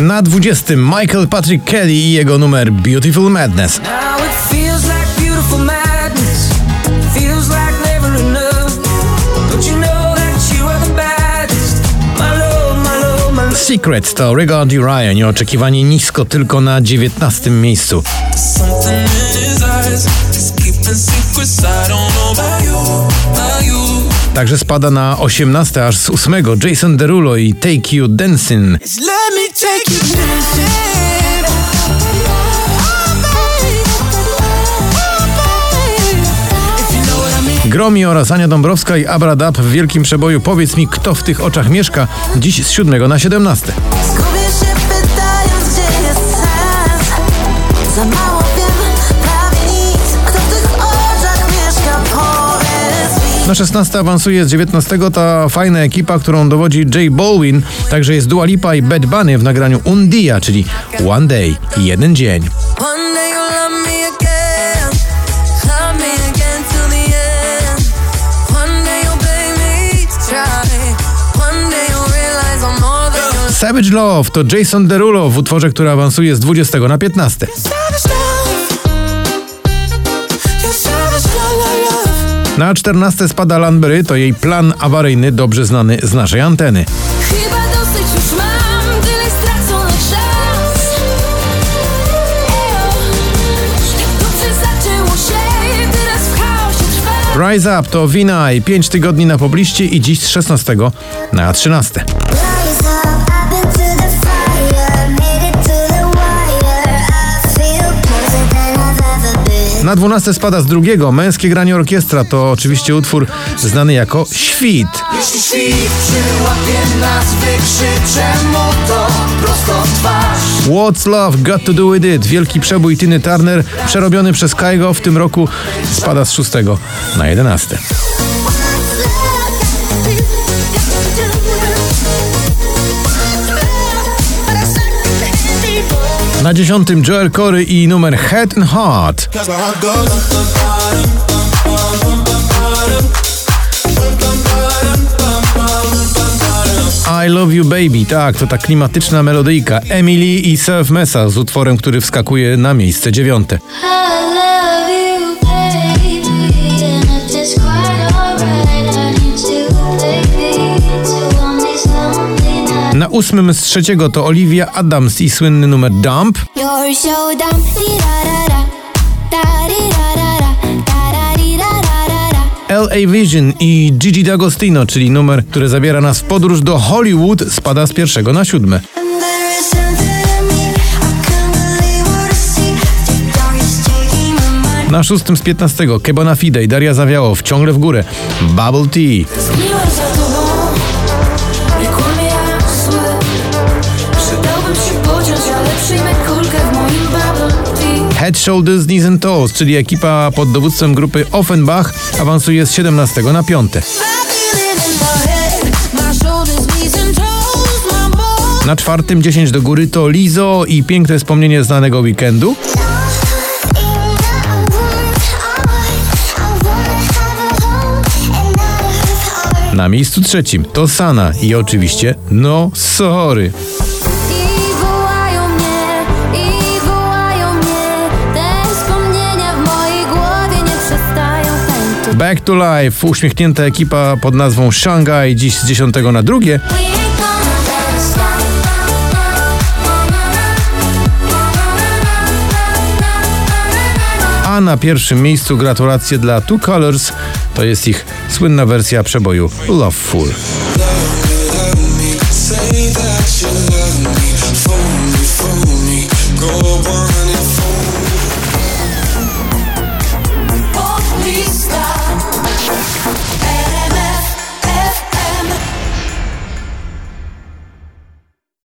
Na 20 Michael Patrick Kelly i jego numer Beautiful Madness. Secret to Rigard Ryan, nieoczekiwanie nisko tylko na 19 miejscu. Także spada na 18 aż z 8 Jason Derulo i Take You Dancing. Gromi oraz Ania Dąbrowska i Abra Dab w wielkim przeboju Powiedz mi, kto w tych oczach mieszka, dziś z 7 na 17. Na 16 awansuje z 19 ta fajna ekipa, którą dowodzi Jay Baldwin, także jest Dua Lipa i Bad Bunny w nagraniu Un Dia, czyli One Day, jeden dzień. Savage Love to Jason Derulo w utworze, który awansuje z 20 na 15. Na 14 spada Lanbery, to jej plan awaryjny, dobrze znany z naszej anteny. Chyba dosyć już mam Tyle stracony czas Ejo Tak dobrze zaczęło się Teraz w chaosie trwa Rise Up to Wina i 5 tygodni na pobliście i dziś z 16 na 13. Na 12 spada z drugiego Męskie granie orkiestra to oczywiście utwór znany jako Świt. Jeśli świt przyłapie nas, wykrzyczę mu to prosto w twarz. What's Love Got To Do With It wielki przebój Tiny Turner przerobiony przez Kaigo w tym roku spada z 6 na 11. Na 10 Joel Corey i numer Head and Heart. I Love You Baby, tak, to ta klimatyczna melodyjka Emily i Self Mesa z utworem, który wskakuje na miejsce dziewiąte. Ósmym z trzeciego to Olivia Adams i słynny numer Dump. LA Vision i Gigi D'Agostino, czyli numer, który zabiera nas w podróż do Hollywood, spada z pierwszego na siódme. Na szóstym z piętnastego Kebona Fide i Daria Zawiałow, ciągle w górę. Bubble Tea. Head, Shoulders, Knees and Toes, czyli ekipa pod dowództwem grupy Offenbach, awansuje z 17 na 5. I feel it in my head My shoulders, knees and toes My bones Na czwartym 10 do góry to Lizo i piękne wspomnienie znanego weekendu. Na miejscu trzecim to Sana i oczywiście No Sorry. Back to Life, uśmiechnięta ekipa pod nazwą Shanghai, dziś z 10 na drugie. A na pierwszym miejscu gratulacje dla Two Colors, to jest ich słynna wersja przeboju Loveful.